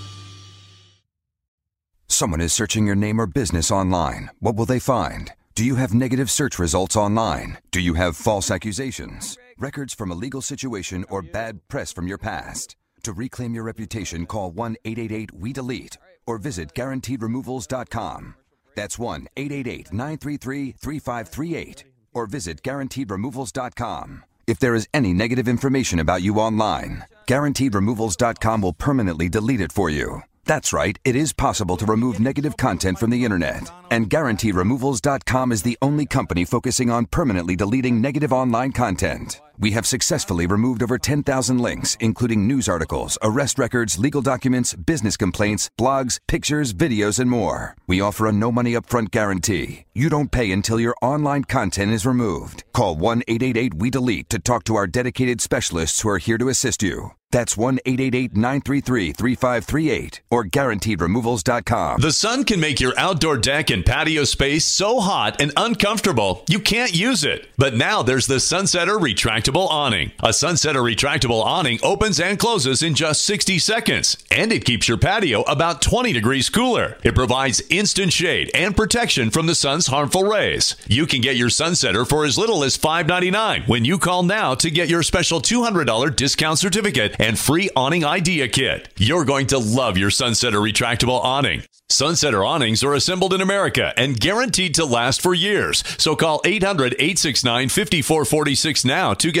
Someone is searching your name or business online. What will they find? Do you have negative search results online? Do you have false accusations, records from a legal situation, or bad press from your past? To reclaim your reputation, call 1 888 We Delete or visit guaranteedremovals.com. That's 1 888 933 3538 or visit guaranteedremovals.com. If there is any negative information about you online, guaranteedremovals.com will permanently delete it for you. That's right, it is possible to remove negative content from the internet. And GuaranteedRemovals.com is the only company focusing on permanently deleting negative online content. We have successfully removed over 10,000 links, including news articles, arrest records, legal documents, business complaints, blogs, pictures, videos, and more. We offer a no money upfront guarantee. You don't pay until your online content is removed. Call 1 888 We Delete to talk to our dedicated specialists who are here to assist you. That's 1 888 933 3538 or guaranteedremovals.com. The sun can make your outdoor deck and patio space so hot and uncomfortable you can't use it. But now there's the Sunsetter Retractable Awning. A Sunsetter Retractable Awning opens and closes in just 60 seconds, and it keeps your patio about 20 degrees cooler. It provides instant shade and protection from the sun's harmful rays. You can get your Sunsetter for as little as $5.99 when you call now to get your special $200 discount certificate and free awning idea kit. You're going to love your Sunsetter retractable awning. Sunsetter awnings are assembled in America and guaranteed to last for years. So call 800 869 5446 now to get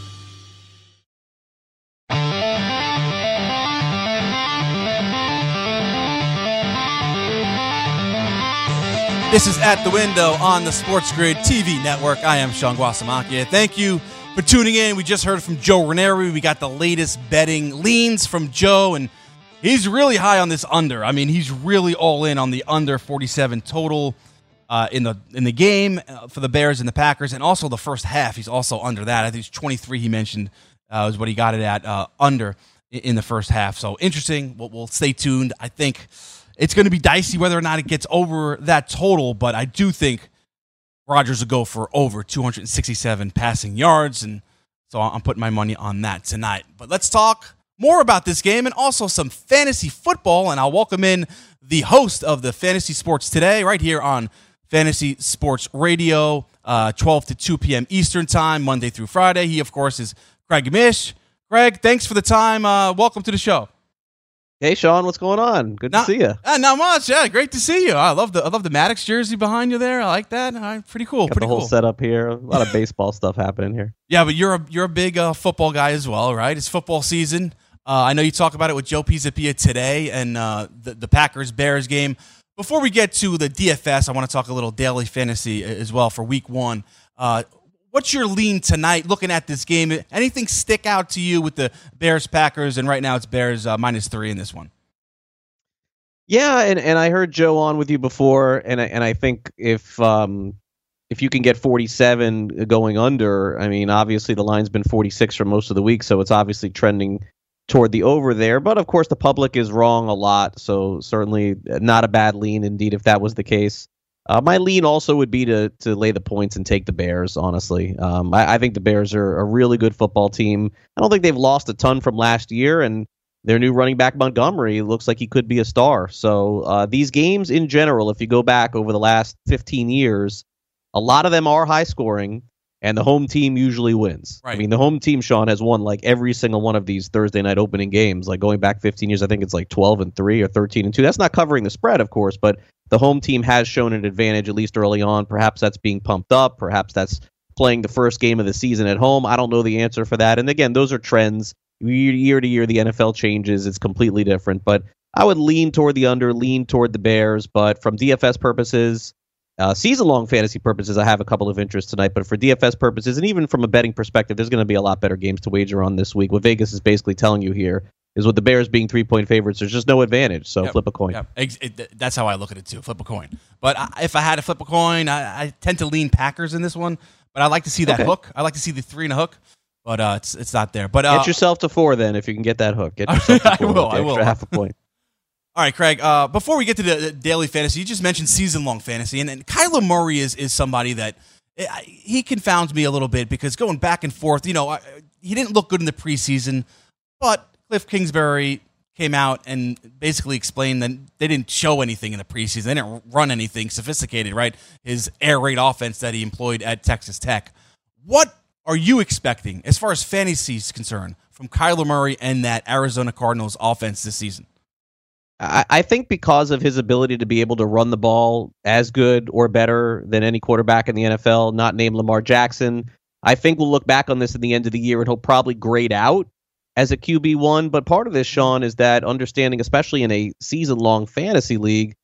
This is At the Window on the Sports Grid TV network. I am Sean Guasamakia. Thank you for tuning in. We just heard from Joe Ranieri. We got the latest betting leans from Joe, and he's really high on this under. I mean, he's really all in on the under 47 total uh, in the in the game uh, for the Bears and the Packers, and also the first half. He's also under that. I think it's 23. He mentioned uh, is what he got it at uh, under in the first half. So interesting. We'll, we'll stay tuned. I think it's going to be dicey whether or not it gets over that total, but I do think Rodgers will go for over 267 passing yards, and so I'm putting my money on that tonight. But let's talk more about this game and also some fantasy football, and I'll welcome in the host of the Fantasy Sports Today right here on Fantasy Sports Radio, uh, 12 to 2 p.m. Eastern Time, Monday through Friday. He, of course, is Craig Mish. Greg, thanks for the time. Uh, welcome to the show. Hey Sean, what's going on? Good not, to see you. Uh, not much. Yeah, great to see you. I love the I love the Maddox jersey behind you there. I like that. Uh, pretty cool. Got pretty the whole cool. setup here. A lot of baseball stuff happening here. Yeah, but you're a you're a big uh, football guy as well, right? It's football season. Uh, I know you talk about it with Joe Pisapia today and uh, the the Packers Bears game. Before we get to the DFS, I want to talk a little daily fantasy as well for Week One. What's your lean tonight? Looking at this game, anything stick out to you with the Bears Packers? And right now, it's Bears uh, minus three in this one. Yeah, and, and I heard Joe on with you before, and I, and I think if um, if you can get 47 going under, I mean, obviously the line's been 46 for most of the week, so it's obviously trending toward the over there. But of course, the public is wrong a lot, so certainly not a bad lean indeed if that was the case. Uh, my lean also would be to to lay the points and take the Bears. Honestly, um, I, I think the Bears are a really good football team. I don't think they've lost a ton from last year, and their new running back Montgomery looks like he could be a star. So uh, these games in general, if you go back over the last 15 years, a lot of them are high scoring, and the home team usually wins. Right. I mean, the home team, Sean, has won like every single one of these Thursday night opening games. Like going back 15 years, I think it's like 12 and three or 13 and two. That's not covering the spread, of course, but the home team has shown an advantage at least early on. Perhaps that's being pumped up. Perhaps that's playing the first game of the season at home. I don't know the answer for that. And again, those are trends year to year. The NFL changes; it's completely different. But I would lean toward the under, lean toward the Bears. But from DFS purposes, uh, season-long fantasy purposes, I have a couple of interests tonight. But for DFS purposes, and even from a betting perspective, there's going to be a lot better games to wager on this week. What Vegas is basically telling you here is with the Bears being three-point favorites, there's just no advantage. So Yep. flip a coin. Yep. It- that's how I look at it too. Flip a coin. But I, if I had to flip a coin, I, I tend to lean Packers in this one. But I like to see that Okay. hook. I like to see the three and a hook. But uh, it's it's not there. But uh, Get yourself to four then if you can get that hook. Get yourself to I will, I will. Half a point. All right, Craig. Uh, before we get to the, daily fantasy, you just mentioned season-long fantasy, and, and Kyler Murray is is somebody that eh, I- he confounds me a little bit because going back and forth, you know, I, he didn't look good in the preseason, but Cliff Kingsbury came out and basically explained that they didn't show anything in the preseason. They didn't run anything sophisticated, right? His air raid offense that he employed at Texas Tech. What are you expecting as far as fantasy is concerned from Kyler Murray and that Arizona Cardinals offense this season? I, think because of his ability to be able to run the ball as good or better than any quarterback in the NFL, not named Lamar Jackson, I think we'll look back on this at the end of the year and he'll probably grade out as a QB one. But part of this, Sean, is that understanding, especially in a season long fantasy league,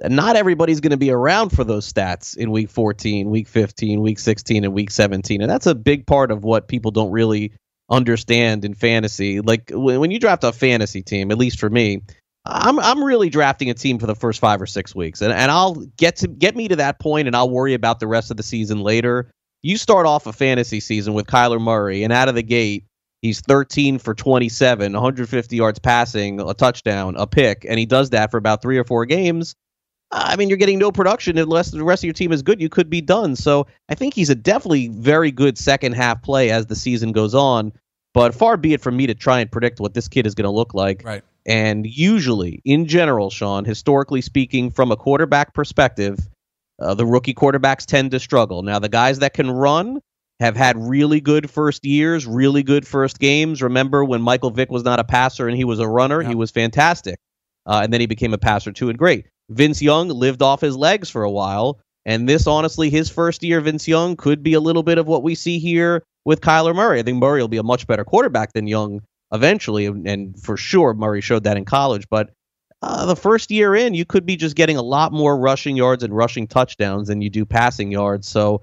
not everybody's going to be around for those stats in week 14, week 15, week 16, and week 17. And that's a big part of what people don't really understand in fantasy. Like when you draft a fantasy team, at least for me, I'm I'm really drafting a team for the first five or six weeks, and and I'll get to get me to that point, and I'll worry about the rest of the season later. You start off a fantasy season with Kyler Murray, and out of the gate, he's 13 for 27, 150 yards passing, a touchdown, a pick, and he does that for about three or four games. I mean, you're getting no production unless the rest of your team is good. You could be done. So I think he's a definitely very good second half play as the season goes on. But far be it from me to try and predict what this kid is going to look like. Right. And usually, in general, Sean, historically speaking, from a quarterback perspective, uh, the rookie quarterbacks tend to struggle. Now, the guys that can run have had really good first years, really good first games. Remember when Michael Vick was not a passer and he was a runner? He was fantastic. Uh, and then he became a passer too, and great. Vince Young lived off his legs for a while. And this, honestly, his first year, Vince Young, could be a little bit of what we see here with Kyler Murray. I think Murray will be a much better quarterback than Young eventually, and, for sure Murray showed that in college. But uh, the first year in, you could be just getting a lot more rushing yards and rushing touchdowns than you do passing yards. So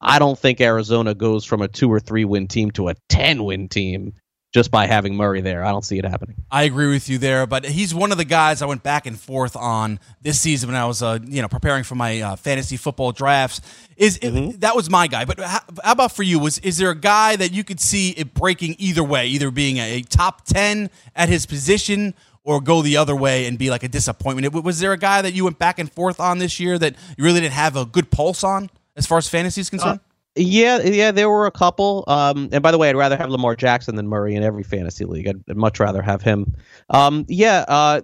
I don't think Arizona goes from a two or three win team to a 10 win team just by having Murray there. I don't see it happening. I agree with you there, but he's one of the guys I went back and forth on this season when I was, uh, you know, preparing for my uh, fantasy football drafts. Is Mm-hmm. that was my guy? But how, how about for you? Was is there a guy that you could see it breaking either way, either being a, a top ten at his position? Or go the other way and be like a disappointment. Was there a guy that you went back and forth on this year that you really didn't have a good pulse on as far as fantasy is concerned? Yeah, yeah, there were a couple. Um, and by the way, I'd rather have Lamar Jackson than Murray in every fantasy league. I'd, I'd much rather have him. Um, yeah, uh,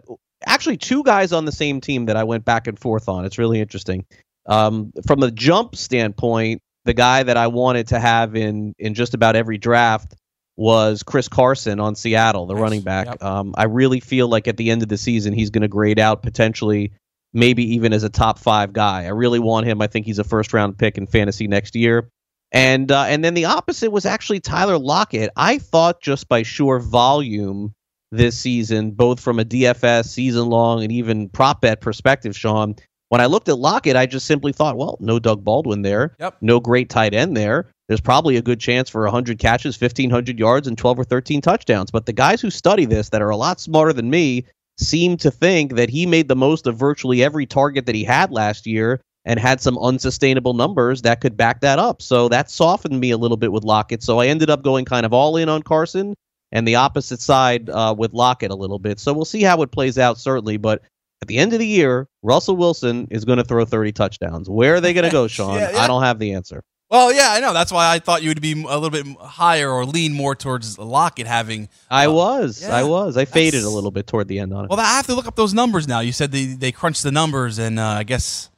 actually, two guys on the same team that I went back and forth on. It's really interesting. Um, from the jump standpoint, the guy that I wanted to have in in just about every draft was Chris Carson on Seattle, the running back. Um, I really feel like at the end of the season, he's going to grade out potentially, maybe even as a top five guy. I really want him. I think he's a first round pick in fantasy next year. And uh, and then the opposite was actually Tyler Lockett. I thought just by sheer volume this season, both from a DFS season long and even prop bet perspective, Sean. When I looked at Lockett, I just simply thought, well, no Doug Baldwin there, Yep. no great tight end there. There's probably a good chance for 100 catches, 1,500 yards, and 12 or 13 touchdowns. But the guys who study this that are a lot smarter than me seem to think that he made the most of virtually every target that he had last year and had some unsustainable numbers that could back that up. So that softened me a little bit with Lockett. So I ended up going kind of all in on Carson and the opposite side uh, with Lockett a little bit. So we'll see how it plays out, certainly. But at the end of the year, Russell Wilson is going to throw 30 touchdowns. Where are they going to go, Sean? Yeah, yeah. I don't have the answer. Well, yeah, I know. That's why I thought you would be a little bit higher or lean more towards Lockett having. I was. yeah, I was. I faded a little bit toward the end on it. Well, I have to look up those numbers now. You said they they crunched the numbers, and uh, I guess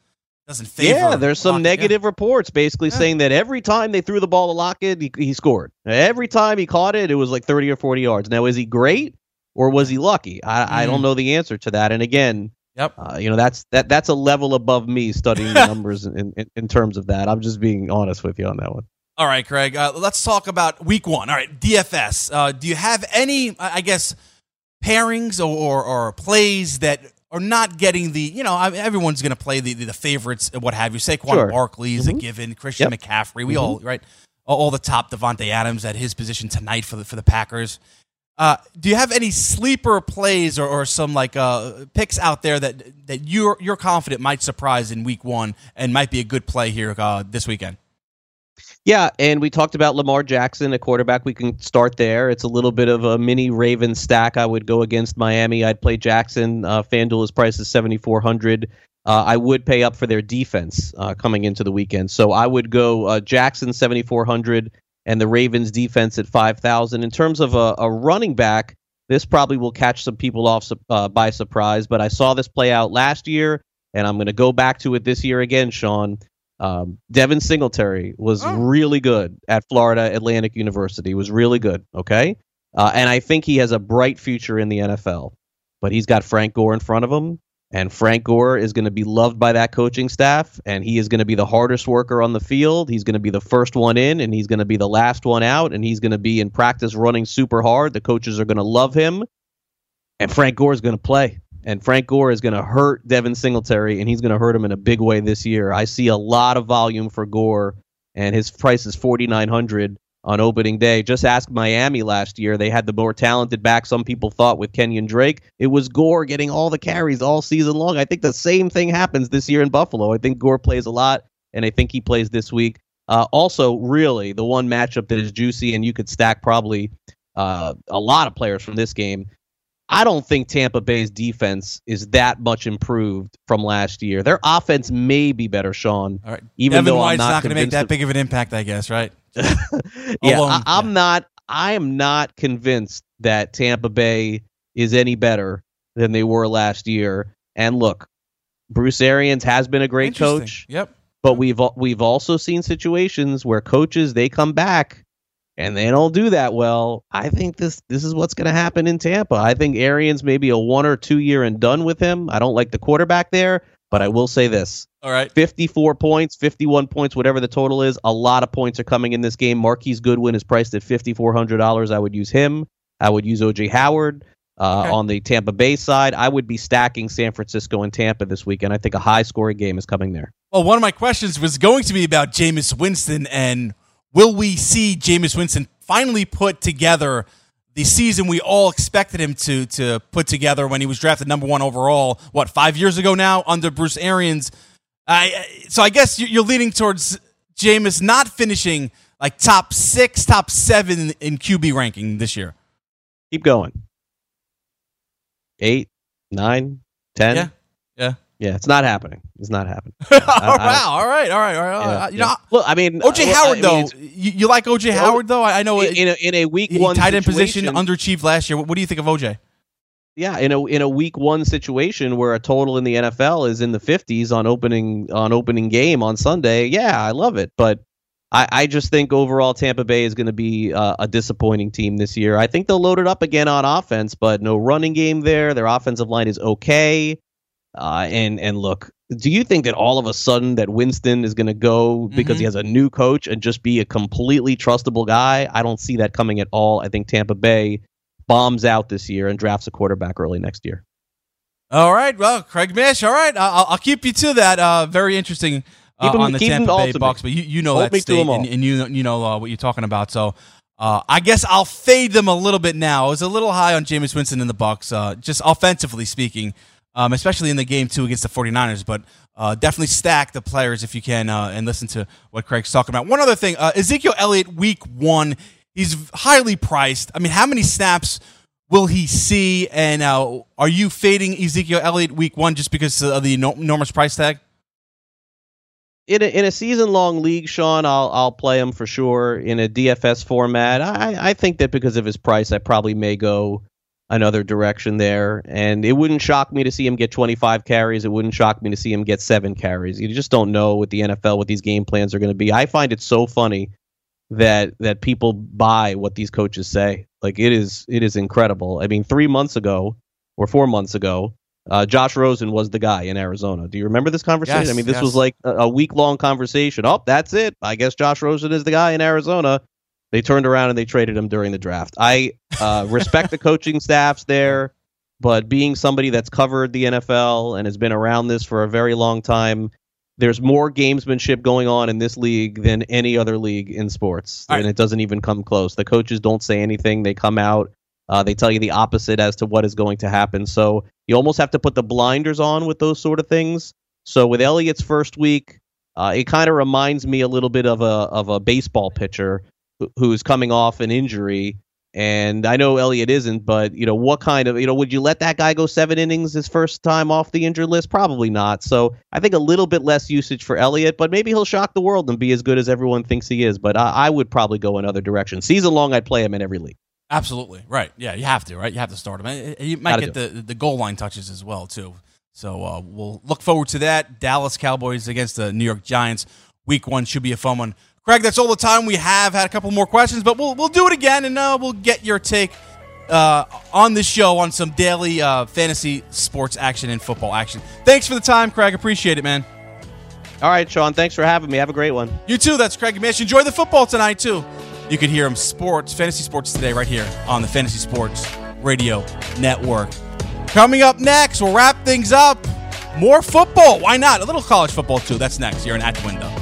doesn't favor. Yeah, there's some Lockett, yeah. negative reports basically saying that every time they threw the ball to Lockett, he, he scored. Every time he caught it, it was like 30 or 40 yards. Now, is he great or was he lucky? I, I don't Mm. know the answer to that. And again, Yep. uh, you know that's that that's a level above me studying the numbers in, in, in terms of that. I'm just being honest with you on that one. All right, Craig. Uh, let's talk about Week One. All right, DFS. Uh, do you have any, I I guess, pairings or, or, or plays that are not getting the? You know, I, everyone's going to play the, the the favorites, and what have you. Saquon Sure. Barkley is a Mhm. given. Christian Yep. McCaffrey. We Mhm. all right. All, all the top Davante Adams at his position tonight for the for the Packers. Uh, do you have any sleeper plays or, or some like uh, picks out there that that you're you're confident might surprise in Week One and might be a good play here uh, this weekend? Yeah, and we talked about Lamar Jackson, a quarterback. We can start there. It's a little bit of a mini Raven stack. I would go against Miami. I'd play Jackson. Uh, FanDuel is priced at seventy four hundred. Uh, I would pay up for their defense uh, coming into the weekend, so I would go uh, Jackson seventy four hundred and the Ravens defense at five thousand. In terms of a, a running back, this probably will catch some people off uh, by surprise. But I saw this play out last year, and I'm going to go back to it this year again, Sean. Um, Devin Singletary was really good at Florida Atlantic University. He was really good. Okay, uh, and I think he has a bright future in the NFL. But he's got Frank Gore in front of him, and Frank Gore is going to be loved by that coaching staff, and he is going to be the hardest worker on the field. He's going to be the first one in, and he's going to be the last one out, and he's going to be in practice running super hard. The coaches are going to love him, and Frank Gore is going to play. And Frank Gore is going to hurt Devin Singletary, and he's going to hurt him in a big way this year. I see a lot of volume for Gore, and his price is forty nine hundred on opening day. Just ask Miami last year; they had the more talented back. Some people thought with Kenyan Drake, it was Gore getting all the carries all season long. I think the same thing happens this year in Buffalo. I think Gore plays a lot, and I think he plays this week. Uh, also, really, the one matchup that is juicy, and you could stack probably uh, a lot of players from this game. I don't think Tampa Bay's defense is that much improved from last year. Their offense may be better, Sean. All right. Even Devin though White's I'm not, not going to make convinced that of- big of an impact, I guess, right? yeah, Alone, I, I'm not. I am not convinced that Tampa Bay is any better than they were last year. And look, Bruce Arians has been a great coach. Yep. But we've we've also seen situations where coaches they come back and they don't do that well. I think this this is what's going to happen in Tampa. I think Arians maybe a one or two year and done with him. I don't like the quarterback there, but I will say this. All right. 54 points, 51 points, whatever the total is. A lot of points are coming in this game. Marquise Goodwin is priced at $5,400. I would use him. I would use OJ Howard. Uh, On the Tampa Bay side, I would be stacking San Francisco and Tampa this weekend. I think a high scoring game is coming there. Well, one of my questions was going to be about Jameis Winston and will we see Jameis Winston finally put together the season we all expected him to to put together when he was drafted number one overall? What five years ago now under Bruce Arians? I so I guess you're leaning towards Jameis not finishing like top six, top seven in QB ranking this year. Keep going. Eight, nine, ten. Yeah, yeah. It's not happening. It's not happening. oh, wow! All right, all right, all right. Yeah, you yeah. know, Well, I mean, OJ uh, Howard I mean, though. it's- You, you like OJ Howard though? I, I know in, in a in a week one tight end position underachieved last year. What, what do you think of OJ? Yeah, in a in a week one situation where a total in the NFL is in the fifties on opening on opening game on Sunday, yeah, I love it. But I, I just think overall Tampa Bay is going to be uh, a disappointing team this year. I think they'll load it up again on offense, but no running game there. Their offensive line is okay. Uh, and and look, do you think that all of a sudden that Winston is going to go because he has a new coach and just be a completely trustable guy? I don't see that coming at all. I think Tampa Bay bombs out this year and drafts a quarterback early next year. All right, well, Craig Mish. All right, I'll, I'll keep you to that. Uh, very interesting uh, 'em- on the Tampa Bay ultimate. Bucks, but you, you know Hold that state and, and you you know uh, what you're talking about. So uh, I guess I'll fade them a little bit now. I was a little high on Jameis Winston in the Bucks, uh, just offensively speaking, um, especially in the game two against the 49ers. But uh, definitely stack the players if you can uh, and listen to what Craig's talking about. One other thing, uh, Ezekiel Elliott, week one, he's highly priced. I mean, how many snaps? will he see? And uh, are you fading Ezekiel Elliott week one just because of the enormous price tag? In a, in a season long league, Sean, I'll I'll play him for sure. In a DFS format, I I think that because of his price, I probably may go another direction there. And it wouldn't shock me to see him get 25 carries. It wouldn't shock me to see him get seven carries. You just don't know with the NFL what these game plans are going to be. I find it so funny that that people buy what these coaches say. Like it is it is incredible. I mean, three months ago or four months ago, uh, Josh Rosen was the guy in Arizona. Do you remember this conversation? Yes, I mean, this yes. was like a, a week long conversation. Oh, that's it. I guess Josh Rosen is the guy in Arizona. They turned around and they traded him during the draft. I uh, respect the coaching staffs there, but being somebody that's covered the NFL and has been around this for a very long time, there's more gamesmanship going on in this league than any other league in sports, and it doesn't even come close. The coaches don't say anything; they come out, uh, they tell you the opposite as to what is going to happen. So you almost have to put the blinders on with those sort of things. So with Elliott's first week, uh, it kind of reminds me a little bit of a of a baseball pitcher who- who's coming off an injury. And I know Elliott isn't, but you know what kind of you know would you let that guy go seven innings his first time off the injured list? Probably not. So I think a little bit less usage for Elliott, but maybe he'll shock the world and be as good as everyone thinks he is. But I, I would probably go another direction. Season long, I'd play him in every league. Absolutely right. Yeah, you have to. Right, you have to start him. And You might Gotta get the the goal line touches as well too. So uh, we'll look forward to that. Dallas Cowboys against the New York Giants. Week one should be a fun one. Craig, that's all the time we have. Had a couple more questions, but we'll we'll do it again, and uh, we'll get your take uh, on this show on some daily uh, fantasy sports action and football action. Thanks for the time, Craig. Appreciate it, man. All right, Sean. Thanks for having me. Have a great one. You too. That's Craig Mish. Enjoy the football tonight too. You can hear him sports, fantasy sports today, right here on the Fantasy Sports Radio Network. Coming up next, we'll wrap things up. More football. Why not? A little college football too. That's next. You're in at the window.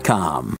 com.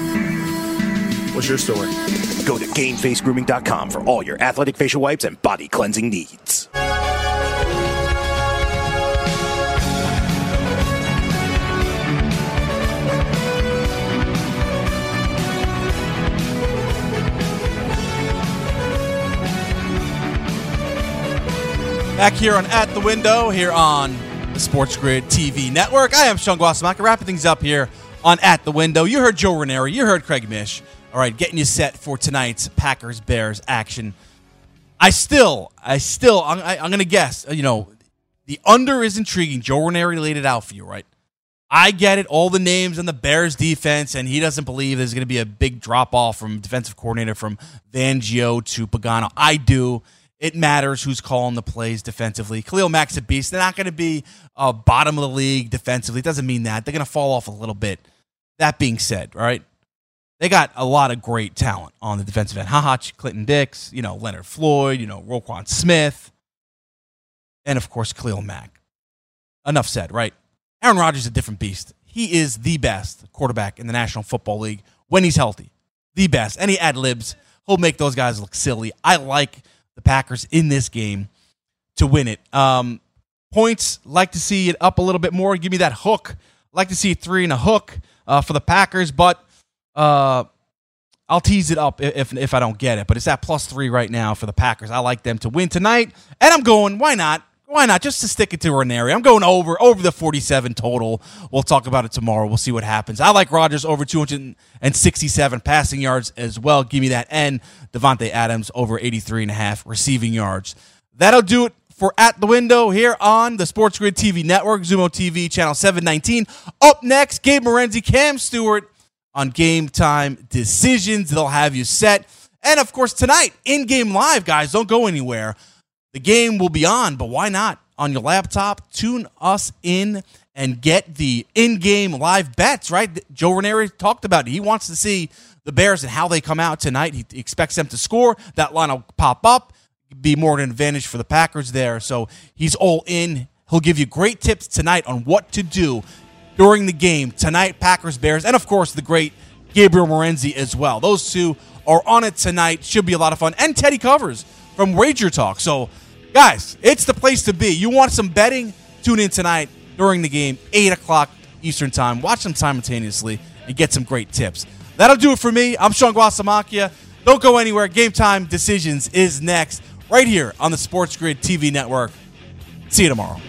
What's your story? Go to GameFaceGrooming.com for all your athletic facial wipes and body cleansing needs. Back here on At the Window, here on the Sports Grid TV network. I am Sean Guasamaka, wrapping things up here on At the Window. You heard Joe Ranieri, you heard Craig Mish. All right, getting you set for tonight's Packers Bears action. I still, I still, I'm, I, am going to guess, you know, the under is intriguing. Joe Ranieri laid it out for you, right? I get it, all the names on the Bears defense, and he doesn't believe there's going to be a big drop off from defensive coordinator from Fangio to Pagano. I do. It matters who's calling the plays defensively. Khalil Mack's a beast. They're not going to be uh, bottom of the league defensively. It doesn't mean that. They're going to fall off a little bit. That being said, all right, they got a lot of great talent on the defensive end. Haha, Clinton Dix, you know, Leonard Floyd, you know, Roquan Smith, and of course, Khalil Mack. Enough said, right? Aaron Rodgers is a different beast. He is the best quarterback in the National Football League when he's healthy. The best. Any ad libs, he'll make those guys look silly. I like the Packers in this game to win it. Um, points, like to see it up a little bit more. Give me that hook. Like to see three and a hook uh, for the Packers, but uh, I'll tease it up if if I don't get it. But it's at plus three right now for the Packers. I like them to win tonight, and I'm going. Why not? Why not? Just to stick it to Ranieri. I'm going over over the 47 total. We'll talk about it tomorrow. We'll see what happens. I like Rodgers over 267 passing yards as well. Give me that. And Davante Adams over 83 and a half receiving yards. That'll do it for At the Window here on the Sports Grid TV network, Xumo TV, channel 719. Up next, Gabe Morency, Cam Stewart on game time decisions. They'll have you set. And of course, tonight, in game live, guys, don't go anywhere. The game will be on, but why not on your laptop? Tune us in and get the in-game live bets. Right? Joe Ranieri talked about it. He wants to see the Bears and how they come out tonight. He expects them to score. That line will pop up, be more of an advantage for the Packers there. So he's all in. He'll give you great tips tonight on what to do during the game tonight. Packers Bears, and of course the great Gabriel Morency as well. Those two are on it tonight. Should be a lot of fun. And Teddy Covers from Wager Talk. So Guys, it's the place to be. You want some betting? Tune in tonight during the game, 8 o'clock Eastern Time. Watch them simultaneously and get some great tips. That'll do it for me. I'm Sean Guasamakia. Don't go anywhere. Game Time Decisions is next, right here on the Sports Grid TV network. See you tomorrow.